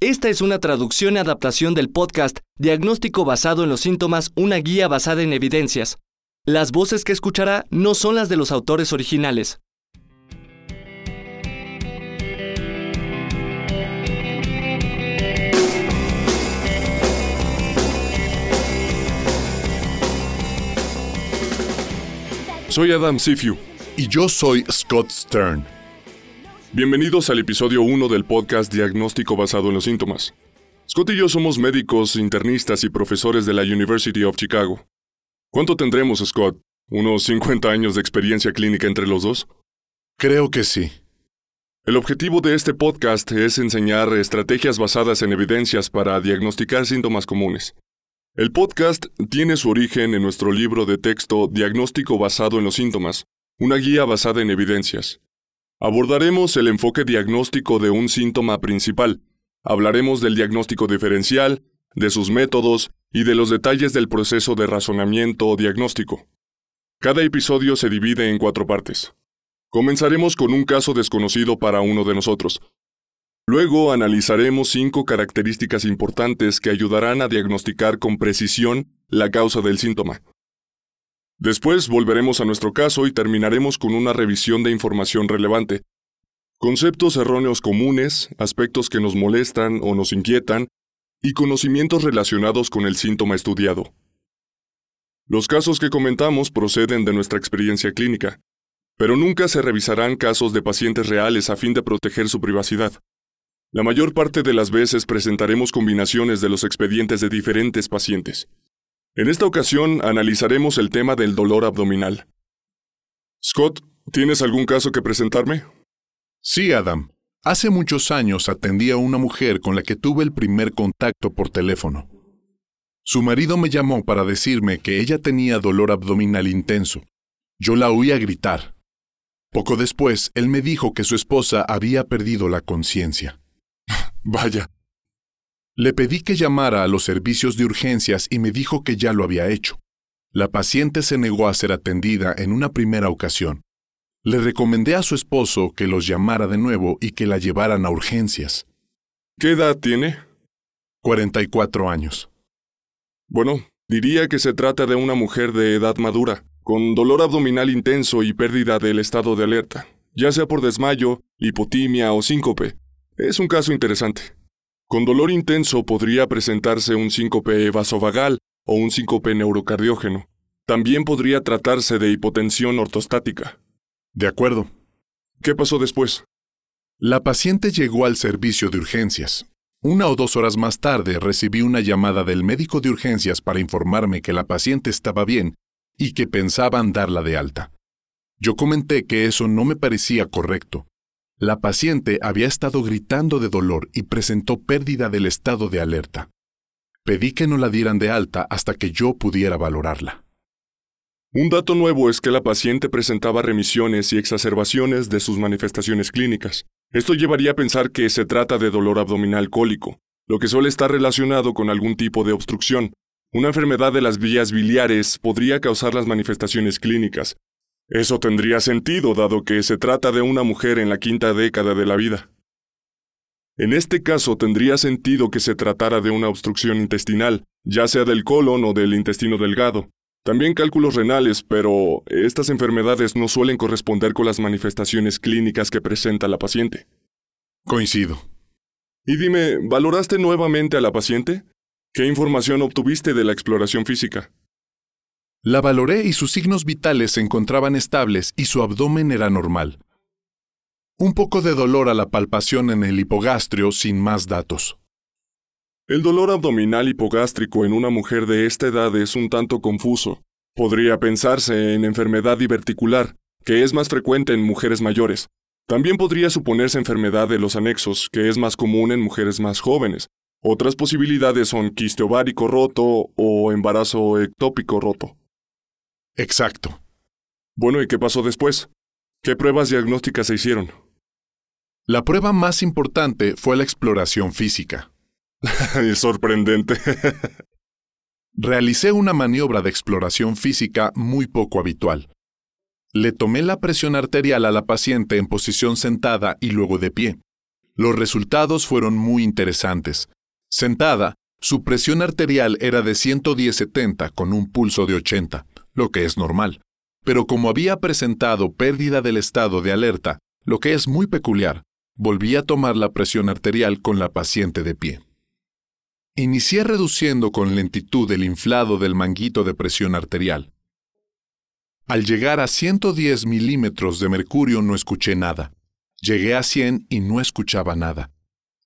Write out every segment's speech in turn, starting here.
Esta es una traducción y adaptación del podcast Diagnóstico basado en los síntomas, una guía basada en evidencias. Las voces que escuchará no son las de los autores originales. Soy Adam Sifiu. Y yo soy Scott Stern. Bienvenidos al episodio 1 del podcast Diagnóstico basado en los síntomas. Scott y yo somos médicos, internistas y profesores de la University of Chicago. ¿Cuánto tendremos, Scott? ¿Unos 50 años de experiencia clínica entre los dos? Creo que sí. El objetivo de este podcast es enseñar estrategias basadas en evidencias para diagnosticar síntomas comunes. El podcast tiene su origen en nuestro libro de texto Diagnóstico basado en los síntomas, una guía basada en evidencias. Abordaremos el enfoque diagnóstico de un síntoma principal. Hablaremos del diagnóstico diferencial, de sus métodos y de los detalles del proceso de razonamiento o diagnóstico. Cada episodio se divide en cuatro partes. Comenzaremos con un caso desconocido para uno de nosotros. Luego analizaremos cinco características importantes que ayudarán a diagnosticar con precisión la causa del síntoma. Después volveremos a nuestro caso y terminaremos con una revisión de información relevante. Conceptos erróneos comunes, aspectos que nos molestan o nos inquietan, y conocimientos relacionados con el síntoma estudiado. Los casos que comentamos proceden de nuestra experiencia clínica, pero nunca se revisarán casos de pacientes reales a fin de proteger su privacidad. La mayor parte de las veces presentaremos combinaciones de los expedientes de diferentes pacientes. En esta ocasión analizaremos el tema del dolor abdominal. Scott, ¿tienes algún caso que presentarme? Sí, Adam. Hace muchos años atendí a una mujer con la que tuve el primer contacto por teléfono. Su marido me llamó para decirme que ella tenía dolor abdominal intenso. Yo la oía gritar. Poco después, él me dijo que su esposa había perdido la conciencia. Vaya, le pedí que llamara a los servicios de urgencias y me dijo que ya lo había hecho. La paciente se negó a ser atendida en una primera ocasión. Le recomendé a su esposo que los llamara de nuevo y que la llevaran a urgencias. ¿Qué edad tiene? 44 años. Bueno, diría que se trata de una mujer de edad madura, con dolor abdominal intenso y pérdida del estado de alerta, ya sea por desmayo, hipotimia o síncope. Es un caso interesante. Con dolor intenso podría presentarse un síncope vasovagal o un síncope neurocardiógeno. También podría tratarse de hipotensión ortostática. De acuerdo. ¿Qué pasó después? La paciente llegó al servicio de urgencias. Una o dos horas más tarde recibí una llamada del médico de urgencias para informarme que la paciente estaba bien y que pensaban darla de alta. Yo comenté que eso no me parecía correcto, la paciente había estado gritando de dolor y presentó pérdida del estado de alerta. Pedí que no la dieran de alta hasta que yo pudiera valorarla. Un dato nuevo es que la paciente presentaba remisiones y exacerbaciones de sus manifestaciones clínicas. Esto llevaría a pensar que se trata de dolor abdominal cólico, lo que suele estar relacionado con algún tipo de obstrucción. Una enfermedad de las vías biliares podría causar las manifestaciones clínicas, eso tendría sentido dado que se trata de una mujer en la quinta década de la vida. En este caso tendría sentido que se tratara de una obstrucción intestinal, ya sea del colon o del intestino delgado. También cálculos renales, pero estas enfermedades no suelen corresponder con las manifestaciones clínicas que presenta la paciente. Coincido. Y dime, ¿valoraste nuevamente a la paciente? ¿Qué información obtuviste de la exploración física? La valoré y sus signos vitales se encontraban estables y su abdomen era normal. Un poco de dolor a la palpación en el hipogastrio sin más datos. El dolor abdominal hipogástrico en una mujer de esta edad es un tanto confuso. Podría pensarse en enfermedad diverticular, que es más frecuente en mujeres mayores. También podría suponerse enfermedad de los anexos, que es más común en mujeres más jóvenes. Otras posibilidades son quiste ovárico roto o embarazo ectópico roto. Exacto. Bueno, ¿y qué pasó después? ¿Qué pruebas diagnósticas se hicieron? La prueba más importante fue la exploración física. es sorprendente. Realicé una maniobra de exploración física muy poco habitual. Le tomé la presión arterial a la paciente en posición sentada y luego de pie. Los resultados fueron muy interesantes. Sentada, su presión arterial era de 110-70 con un pulso de 80, lo que es normal. Pero como había presentado pérdida del estado de alerta, lo que es muy peculiar, volví a tomar la presión arterial con la paciente de pie. Inicié reduciendo con lentitud el inflado del manguito de presión arterial. Al llegar a 110 milímetros de mercurio no escuché nada. Llegué a 100 y no escuchaba nada.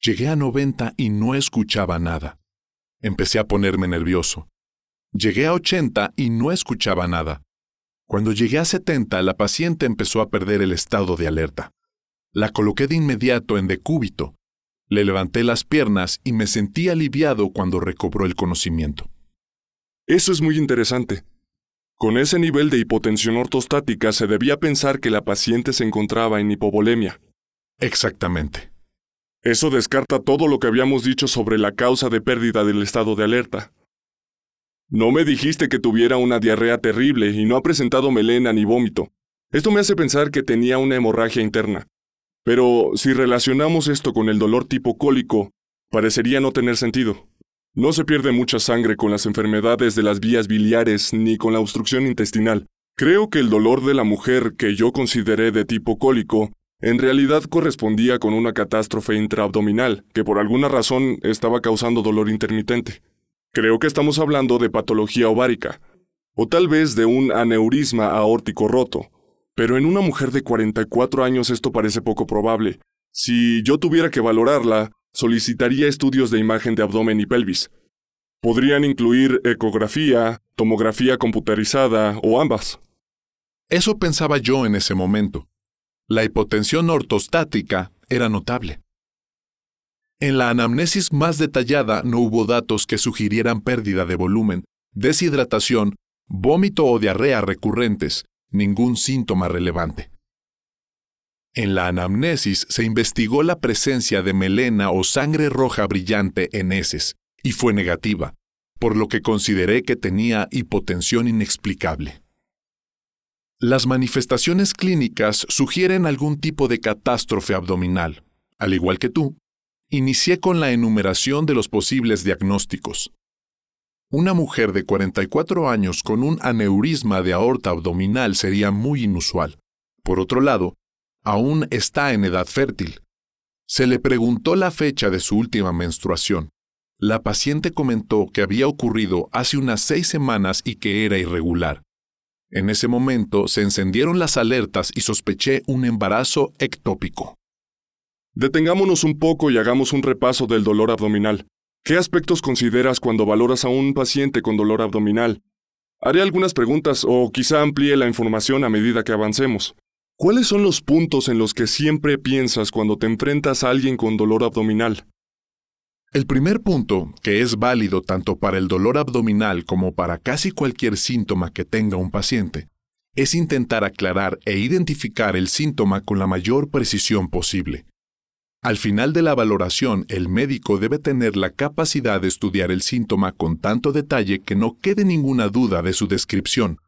Llegué a 90 y no escuchaba nada. Empecé a ponerme nervioso. Llegué a 80 y no escuchaba nada. Cuando llegué a 70, la paciente empezó a perder el estado de alerta. La coloqué de inmediato en decúbito. Le levanté las piernas y me sentí aliviado cuando recobró el conocimiento. Eso es muy interesante. Con ese nivel de hipotensión ortostática se debía pensar que la paciente se encontraba en hipovolemia. Exactamente. Eso descarta todo lo que habíamos dicho sobre la causa de pérdida del estado de alerta. No me dijiste que tuviera una diarrea terrible y no ha presentado melena ni vómito. Esto me hace pensar que tenía una hemorragia interna. Pero si relacionamos esto con el dolor tipo cólico, parecería no tener sentido. No se pierde mucha sangre con las enfermedades de las vías biliares ni con la obstrucción intestinal. Creo que el dolor de la mujer que yo consideré de tipo cólico en realidad correspondía con una catástrofe intraabdominal que por alguna razón estaba causando dolor intermitente. Creo que estamos hablando de patología ovárica, o tal vez de un aneurisma aórtico roto. Pero en una mujer de 44 años esto parece poco probable. Si yo tuviera que valorarla, solicitaría estudios de imagen de abdomen y pelvis. Podrían incluir ecografía, tomografía computarizada o ambas. Eso pensaba yo en ese momento. La hipotensión ortostática era notable. En la anamnesis más detallada no hubo datos que sugirieran pérdida de volumen, deshidratación, vómito o diarrea recurrentes, ningún síntoma relevante. En la anamnesis se investigó la presencia de melena o sangre roja brillante en heces, y fue negativa, por lo que consideré que tenía hipotensión inexplicable. Las manifestaciones clínicas sugieren algún tipo de catástrofe abdominal. Al igual que tú, inicié con la enumeración de los posibles diagnósticos. Una mujer de 44 años con un aneurisma de aorta abdominal sería muy inusual. Por otro lado, aún está en edad fértil. Se le preguntó la fecha de su última menstruación. La paciente comentó que había ocurrido hace unas seis semanas y que era irregular. En ese momento se encendieron las alertas y sospeché un embarazo ectópico. Detengámonos un poco y hagamos un repaso del dolor abdominal. ¿Qué aspectos consideras cuando valoras a un paciente con dolor abdominal? Haré algunas preguntas o quizá amplíe la información a medida que avancemos. ¿Cuáles son los puntos en los que siempre piensas cuando te enfrentas a alguien con dolor abdominal? El primer punto, que es válido tanto para el dolor abdominal como para casi cualquier síntoma que tenga un paciente, es intentar aclarar e identificar el síntoma con la mayor precisión posible. Al final de la valoración, el médico debe tener la capacidad de estudiar el síntoma con tanto detalle que no quede ninguna duda de su descripción,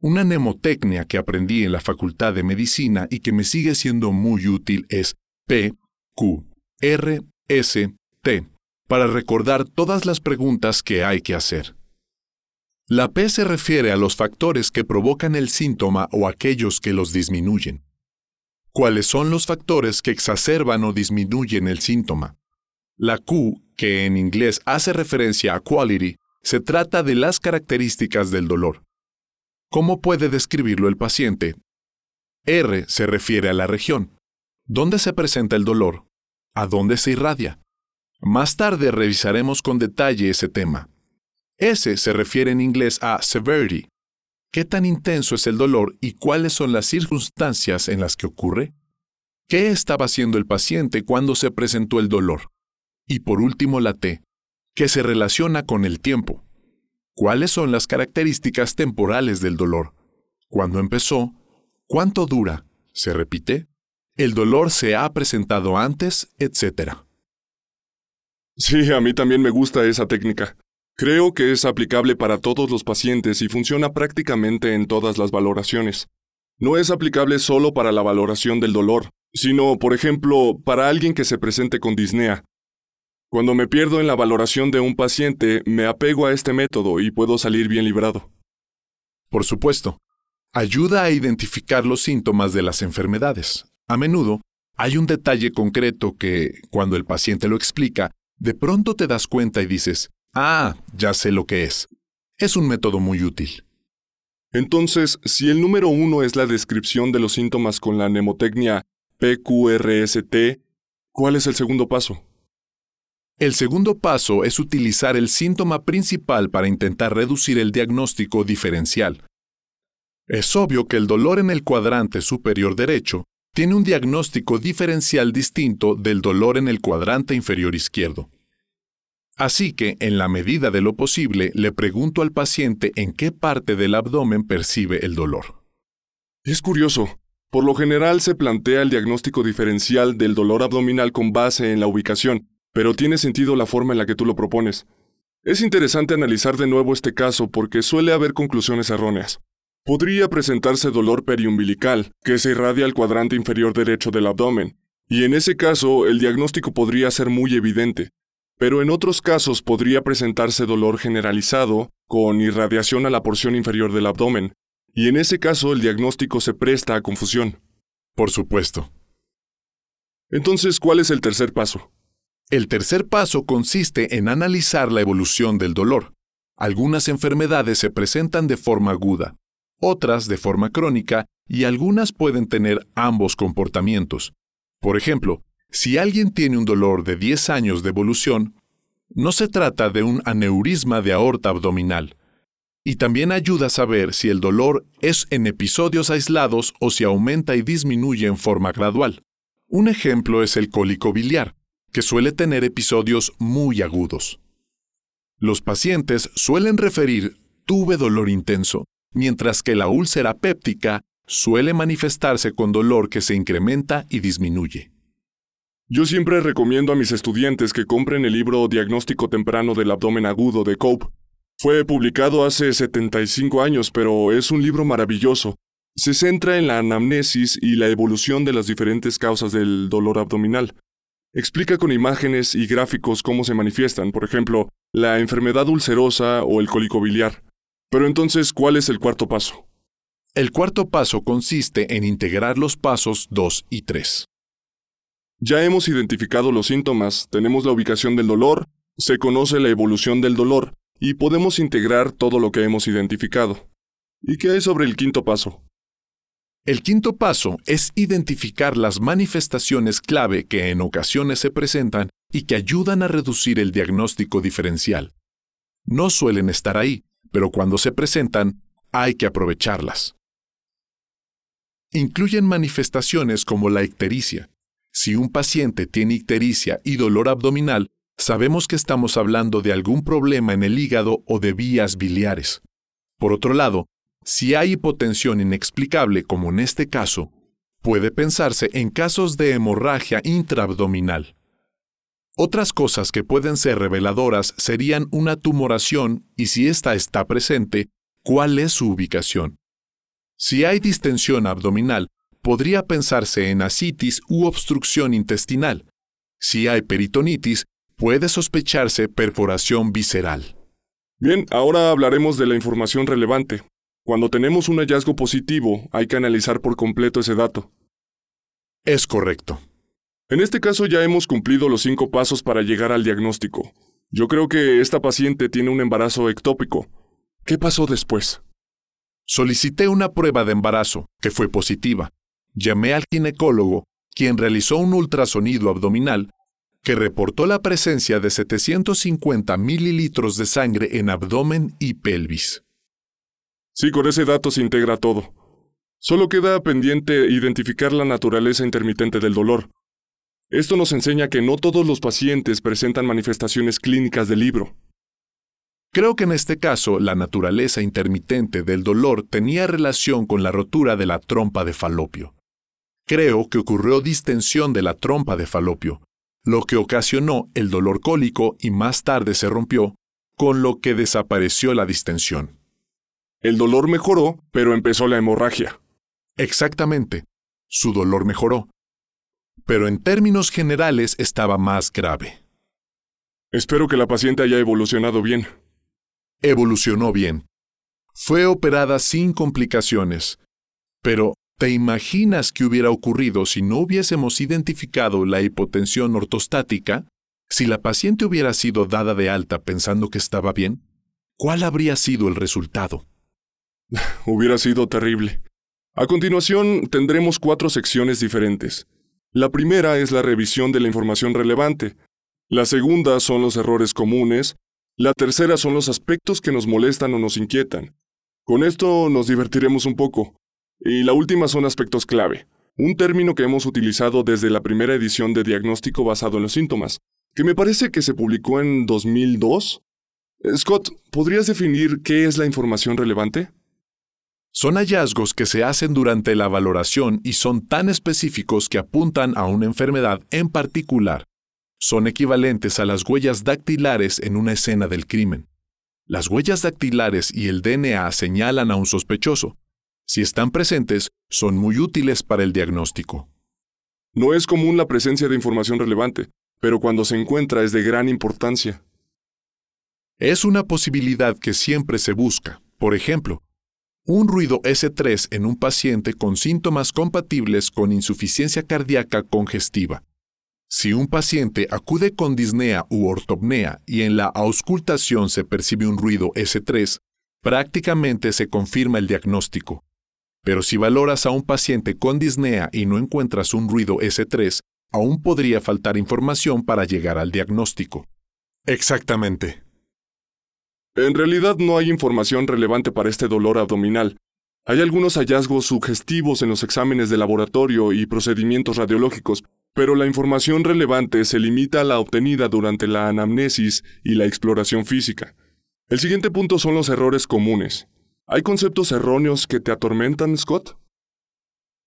una mnemotecnia que aprendí en la Facultad de Medicina y que me sigue siendo muy útil es P, Q, R, S, T, para recordar todas las preguntas que hay que hacer. La P se refiere a los factores que provocan el síntoma o aquellos que los disminuyen. ¿Cuáles son los factores que exacerban o disminuyen el síntoma? La Q, que en inglés hace referencia a quality, se trata de las características del dolor. ¿Cómo puede describirlo el paciente? R se refiere a la región. ¿Dónde se presenta el dolor? ¿A dónde se irradia? Más tarde revisaremos con detalle ese tema. S se refiere en inglés a severity. ¿Qué tan intenso es el dolor y cuáles son las circunstancias en las que ocurre? ¿Qué estaba haciendo el paciente cuando se presentó el dolor? Y por último la T, que se relaciona con el tiempo. ¿Cuáles son las características temporales del dolor? ¿Cuándo empezó? ¿Cuánto dura? ¿Se repite? ¿El dolor se ha presentado antes? Etcétera. Sí, a mí también me gusta esa técnica. Creo que es aplicable para todos los pacientes y funciona prácticamente en todas las valoraciones. No es aplicable solo para la valoración del dolor, sino, por ejemplo, para alguien que se presente con disnea. Cuando me pierdo en la valoración de un paciente, me apego a este método y puedo salir bien librado. Por supuesto, ayuda a identificar los síntomas de las enfermedades. A menudo, hay un detalle concreto que, cuando el paciente lo explica, de pronto te das cuenta y dices, ah, ya sé lo que es. Es un método muy útil. Entonces, si el número uno es la descripción de los síntomas con la mnemotecnia PQRST, ¿cuál es el segundo paso? El segundo paso es utilizar el síntoma principal para intentar reducir el diagnóstico diferencial. Es obvio que el dolor en el cuadrante superior derecho tiene un diagnóstico diferencial distinto del dolor en el cuadrante inferior izquierdo. Así que, en la medida de lo posible, le pregunto al paciente en qué parte del abdomen percibe el dolor. Es curioso. Por lo general se plantea el diagnóstico diferencial del dolor abdominal con base en la ubicación, pero tiene sentido la forma en la que tú lo propones. Es interesante analizar de nuevo este caso porque suele haber conclusiones erróneas. Podría presentarse dolor periumbilical, que se irradia al cuadrante inferior derecho del abdomen, y en ese caso el diagnóstico podría ser muy evidente, pero en otros casos podría presentarse dolor generalizado, con irradiación a la porción inferior del abdomen, y en ese caso el diagnóstico se presta a confusión. Por supuesto. Entonces, ¿cuál es el tercer paso? El tercer paso consiste en analizar la evolución del dolor. Algunas enfermedades se presentan de forma aguda, otras de forma crónica y algunas pueden tener ambos comportamientos. Por ejemplo, si alguien tiene un dolor de 10 años de evolución, no se trata de un aneurisma de aorta abdominal. Y también ayuda a saber si el dolor es en episodios aislados o si aumenta y disminuye en forma gradual. Un ejemplo es el cólico biliar, que suele tener episodios muy agudos. Los pacientes suelen referir tuve dolor intenso mientras que la úlcera péptica suele manifestarse con dolor que se incrementa y disminuye. Yo siempre recomiendo a mis estudiantes que compren el libro Diagnóstico Temprano del Abdomen Agudo de Cope. Fue publicado hace 75 años, pero es un libro maravilloso. Se centra en la anamnesis y la evolución de las diferentes causas del dolor abdominal. Explica con imágenes y gráficos cómo se manifiestan, por ejemplo, la enfermedad ulcerosa o el cólico biliar. Pero entonces, ¿cuál es el cuarto paso? El cuarto paso consiste en integrar los pasos 2 y 3. Ya hemos identificado los síntomas, tenemos la ubicación del dolor, se conoce la evolución del dolor y podemos integrar todo lo que hemos identificado. ¿Y qué hay sobre el quinto paso? El quinto paso es identificar las manifestaciones clave que en ocasiones se presentan y que ayudan a reducir el diagnóstico diferencial. No suelen estar ahí, pero cuando se presentan, hay que aprovecharlas. Incluyen manifestaciones como la ictericia. Si un paciente tiene ictericia y dolor abdominal, sabemos que estamos hablando de algún problema en el hígado o de vías biliares. Por otro lado, si hay hipotensión inexplicable, como en este caso, puede pensarse en casos de hemorragia intraabdominal. Otras cosas que pueden ser reveladoras serían una tumoración y si ésta está presente, cuál es su ubicación. Si hay distensión abdominal, podría pensarse en asitis u obstrucción intestinal. Si hay peritonitis, puede sospecharse perforación visceral. Bien, ahora hablaremos de la información relevante. Cuando tenemos un hallazgo positivo, hay que analizar por completo ese dato. Es correcto. En este caso ya hemos cumplido los cinco pasos para llegar al diagnóstico. Yo creo que esta paciente tiene un embarazo ectópico. ¿Qué pasó después? Solicité una prueba de embarazo, que fue positiva. Llamé al ginecólogo, quien realizó un ultrasonido abdominal, que reportó la presencia de 750 mililitros de sangre en abdomen y pelvis. Sí, con ese dato se integra todo. Solo queda pendiente identificar la naturaleza intermitente del dolor. Esto nos enseña que no todos los pacientes presentan manifestaciones clínicas del libro. Creo que en este caso la naturaleza intermitente del dolor tenía relación con la rotura de la trompa de falopio. Creo que ocurrió distensión de la trompa de falopio, lo que ocasionó el dolor cólico y más tarde se rompió, con lo que desapareció la distensión. El dolor mejoró, pero empezó la hemorragia. Exactamente. Su dolor mejoró, pero en términos generales estaba más grave. Espero que la paciente haya evolucionado bien. Evolucionó bien. Fue operada sin complicaciones. Pero, ¿te imaginas qué hubiera ocurrido si no hubiésemos identificado la hipotensión ortostática? Si la paciente hubiera sido dada de alta pensando que estaba bien, ¿cuál habría sido el resultado? Hubiera sido terrible. A continuación, tendremos cuatro secciones diferentes. La primera es la revisión de la información relevante. La segunda son los errores comunes. La tercera son los aspectos que nos molestan o nos inquietan. Con esto nos divertiremos un poco. Y la última son aspectos clave, un término que hemos utilizado desde la primera edición de Diagnóstico basado en los síntomas, que me parece que se publicó en 2002. Scott, ¿podrías definir qué es la información relevante? Son hallazgos que se hacen durante la valoración y son tan específicos que apuntan a una enfermedad en particular. Son equivalentes a las huellas dactilares en una escena del crimen. Las huellas dactilares y el DNA señalan a un sospechoso. Si están presentes, son muy útiles para el diagnóstico. No es común la presencia de información relevante, pero cuando se encuentra es de gran importancia. Es una posibilidad que siempre se busca. Por ejemplo, un ruido S3 en un paciente con síntomas compatibles con insuficiencia cardíaca congestiva. Si un paciente acude con disnea u ortopnea y en la auscultación se percibe un ruido S3, prácticamente se confirma el diagnóstico. Pero si valoras a un paciente con disnea y no encuentras un ruido S3, aún podría faltar información para llegar al diagnóstico. Exactamente. En realidad no hay información relevante para este dolor abdominal. Hay algunos hallazgos sugestivos en los exámenes de laboratorio y procedimientos radiológicos, pero la información relevante se limita a la obtenida durante la anamnesis y la exploración física. El siguiente punto son los errores comunes. ¿Hay conceptos erróneos que te atormentan, Scott?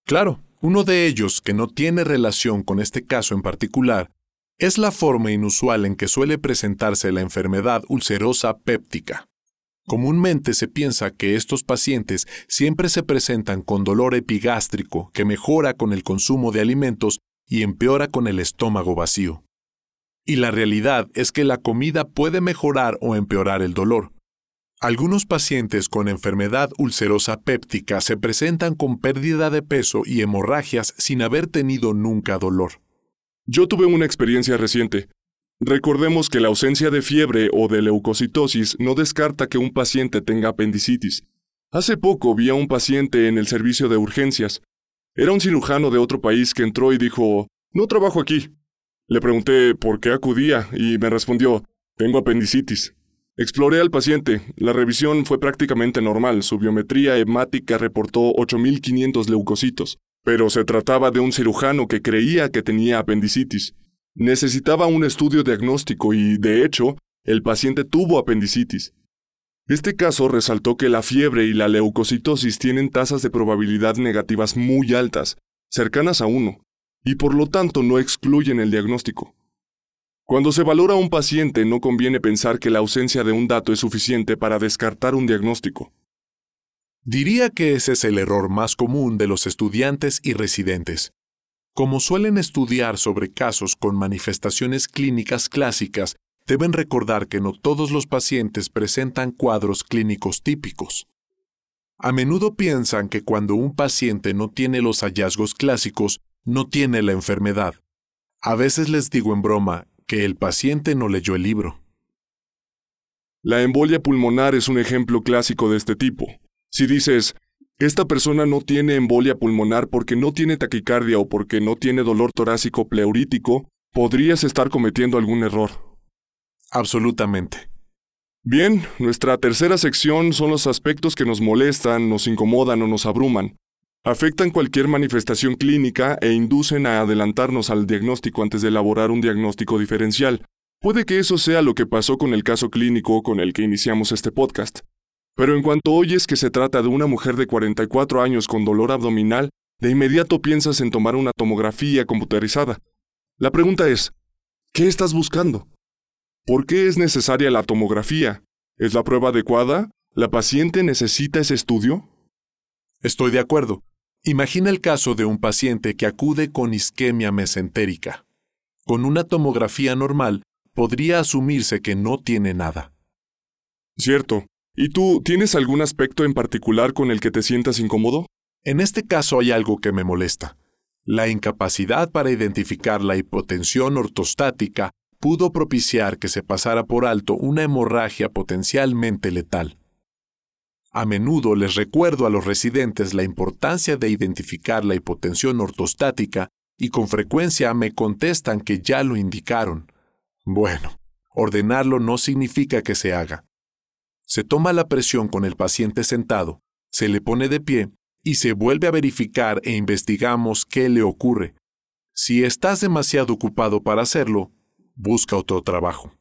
Claro, uno de ellos, que no tiene relación con este caso en particular, es la forma inusual en que suele presentarse la enfermedad ulcerosa péptica. Comúnmente se piensa que estos pacientes siempre se presentan con dolor epigástrico que mejora con el consumo de alimentos y empeora con el estómago vacío. Y la realidad es que la comida puede mejorar o empeorar el dolor, algunos pacientes con enfermedad ulcerosa péptica se presentan con pérdida de peso y hemorragias sin haber tenido nunca dolor. Yo tuve una experiencia reciente. Recordemos que la ausencia de fiebre o de leucocitosis no descarta que un paciente tenga apendicitis. Hace poco vi a un paciente en el servicio de urgencias. Era un cirujano de otro país que entró y dijo, no trabajo aquí. Le pregunté por qué acudía y me respondió, tengo apendicitis. Exploré al paciente. La revisión fue prácticamente normal. Su biometría hemática reportó 8.500 leucocitos, pero se trataba de un cirujano que creía que tenía apendicitis. Necesitaba un estudio diagnóstico y, de hecho, el paciente tuvo apendicitis. Este caso resaltó que la fiebre y la leucocitosis tienen tasas de probabilidad negativas muy altas, cercanas a 1, y por lo tanto no excluyen el diagnóstico. Cuando se valora a un paciente no conviene pensar que la ausencia de un dato es suficiente para descartar un diagnóstico. Diría que ese es el error más común de los estudiantes y residentes. Como suelen estudiar sobre casos con manifestaciones clínicas clásicas, deben recordar que no todos los pacientes presentan cuadros clínicos típicos. A menudo piensan que cuando un paciente no tiene los hallazgos clásicos, no tiene la enfermedad. A veces les digo en broma, que el paciente no leyó el libro. La embolia pulmonar es un ejemplo clásico de este tipo. Si dices, esta persona no tiene embolia pulmonar porque no tiene taquicardia o porque no tiene dolor torácico pleurítico, podrías estar cometiendo algún error. Absolutamente. Bien, nuestra tercera sección son los aspectos que nos molestan, nos incomodan o nos abruman afectan cualquier manifestación clínica e inducen a adelantarnos al diagnóstico antes de elaborar un diagnóstico diferencial. Puede que eso sea lo que pasó con el caso clínico con el que iniciamos este podcast. Pero en cuanto oyes que se trata de una mujer de 44 años con dolor abdominal, de inmediato piensas en tomar una tomografía computarizada. La pregunta es, ¿qué estás buscando? ¿Por qué es necesaria la tomografía? ¿Es la prueba adecuada? ¿La paciente necesita ese estudio? Estoy de acuerdo. Imagina el caso de un paciente que acude con isquemia mesentérica. Con una tomografía normal, podría asumirse que no tiene nada. Cierto. ¿Y tú tienes algún aspecto en particular con el que te sientas incómodo? En este caso hay algo que me molesta. La incapacidad para identificar la hipotensión ortostática pudo propiciar que se pasara por alto una hemorragia potencialmente letal. A menudo les recuerdo a los residentes la importancia de identificar la hipotensión ortostática y con frecuencia me contestan que ya lo indicaron. Bueno, ordenarlo no significa que se haga. Se toma la presión con el paciente sentado, se le pone de pie y se vuelve a verificar e investigamos qué le ocurre. Si estás demasiado ocupado para hacerlo, busca otro trabajo.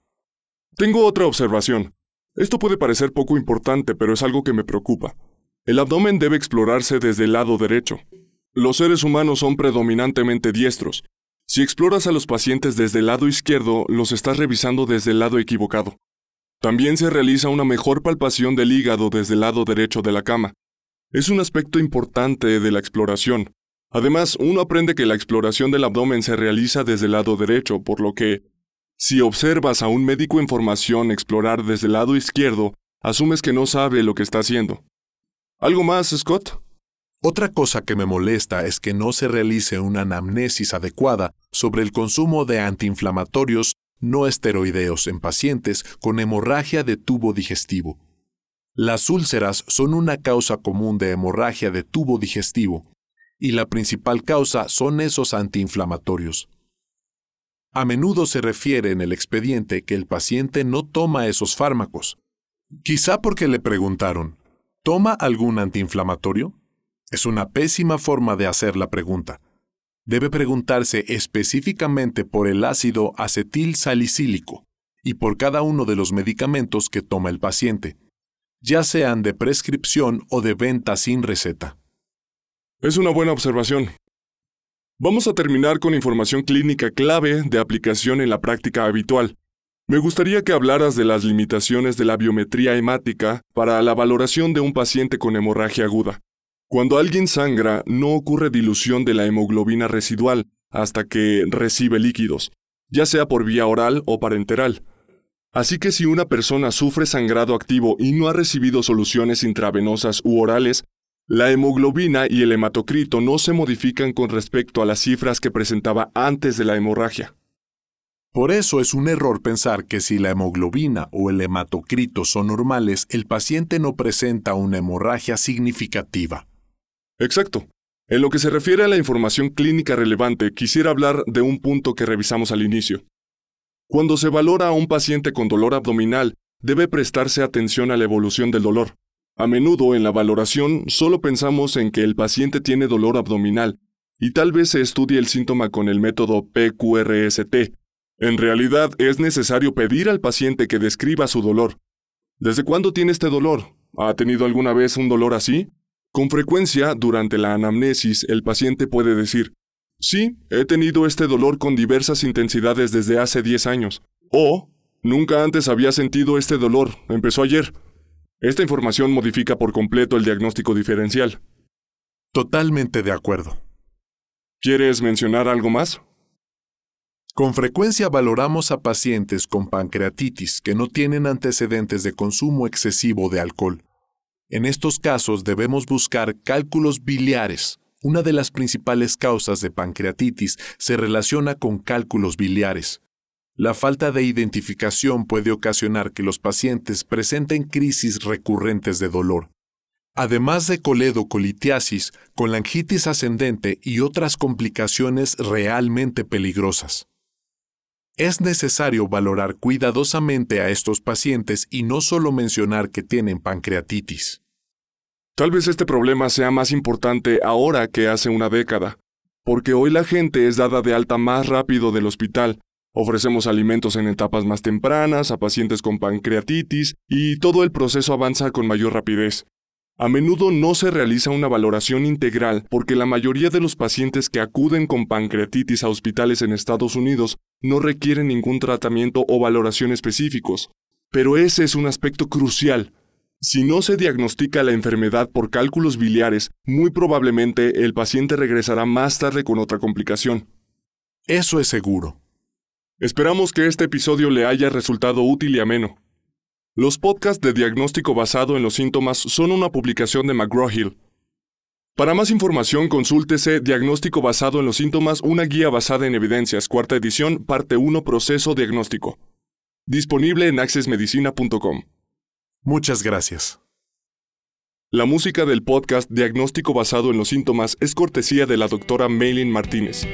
Tengo otra observación. Esto puede parecer poco importante, pero es algo que me preocupa. El abdomen debe explorarse desde el lado derecho. Los seres humanos son predominantemente diestros. Si exploras a los pacientes desde el lado izquierdo, los estás revisando desde el lado equivocado. También se realiza una mejor palpación del hígado desde el lado derecho de la cama. Es un aspecto importante de la exploración. Además, uno aprende que la exploración del abdomen se realiza desde el lado derecho, por lo que, si observas a un médico en formación explorar desde el lado izquierdo, asumes que no sabe lo que está haciendo. ¿Algo más, Scott? Otra cosa que me molesta es que no se realice una anamnesis adecuada sobre el consumo de antiinflamatorios no esteroideos en pacientes con hemorragia de tubo digestivo. Las úlceras son una causa común de hemorragia de tubo digestivo y la principal causa son esos antiinflamatorios. A menudo se refiere en el expediente que el paciente no toma esos fármacos, quizá porque le preguntaron, ¿toma algún antiinflamatorio? Es una pésima forma de hacer la pregunta. Debe preguntarse específicamente por el ácido acetil salicílico y por cada uno de los medicamentos que toma el paciente ya sean de prescripción o de venta sin receta. Es una buena observación. Vamos a terminar con información clínica clave de aplicación en la práctica habitual. Me gustaría que hablaras de las limitaciones de la biometría hemática para la valoración de un paciente con hemorragia aguda. Cuando alguien sangra, no ocurre dilución de la hemoglobina residual hasta que recibe líquidos, ya sea por vía oral o parenteral. Así que si una persona sufre sangrado activo y no ha recibido soluciones intravenosas u orales, la hemoglobina y el hematocrito no se modifican con respecto a las cifras que presentaba antes de la hemorragia. Por eso es un error pensar que si la hemoglobina o el hematocrito son normales, el paciente no presenta una hemorragia significativa. Exacto. En lo que se refiere a la información clínica relevante, quisiera hablar de un punto que revisamos al inicio. Cuando se valora a un paciente con dolor abdominal, debe prestarse atención a la evolución del dolor. A menudo en la valoración solo pensamos en que el paciente tiene dolor abdominal, y tal vez se estudie el síntoma con el método PQRST. En realidad es necesario pedir al paciente que describa su dolor. ¿Desde cuándo tiene este dolor? ¿Ha tenido alguna vez un dolor así? Con frecuencia, durante la anamnesis, el paciente puede decir, Sí, he tenido este dolor con diversas intensidades desde hace 10 años. O, nunca antes había sentido este dolor, empezó ayer. Esta información modifica por completo el diagnóstico diferencial. Totalmente de acuerdo. ¿Quieres mencionar algo más? Con frecuencia valoramos a pacientes con pancreatitis que no tienen antecedentes de consumo excesivo de alcohol. En estos casos debemos buscar cálculos biliares, una de las principales causas de pancreatitis se relaciona con cálculos biliares. La falta de identificación puede ocasionar que los pacientes presenten crisis recurrentes de dolor. Además de coledocolitiasis, colangitis ascendente y otras complicaciones realmente peligrosas. Es necesario valorar cuidadosamente a estos pacientes y no solo mencionar que tienen pancreatitis. Tal vez este problema sea más importante ahora que hace una década, porque hoy la gente es dada de alta más rápido del hospital, ofrecemos alimentos en etapas más tempranas a pacientes con pancreatitis y todo el proceso avanza con mayor rapidez. A menudo no se realiza una valoración integral porque la mayoría de los pacientes que acuden con pancreatitis a hospitales en Estados Unidos no requieren ningún tratamiento o valoración específicos. Pero ese es un aspecto crucial Si no se diagnostica la enfermedad por cálculos biliares, muy probablemente el paciente regresará más tarde con otra complicación. Eso es seguro. Esperamos que este episodio le haya resultado útil y ameno. Los podcasts de diagnóstico basado en los síntomas son una publicación de McGraw-Hill. Para más información, consúltese Diagnóstico basado en los síntomas, una guía basada en evidencias, cuarta edición, parte 1, proceso diagnóstico. Disponible en accessmedicina.com. Muchas gracias. La música del podcast Diagnóstico basado en los síntomas es cortesía de la doctora Maylin Martínez.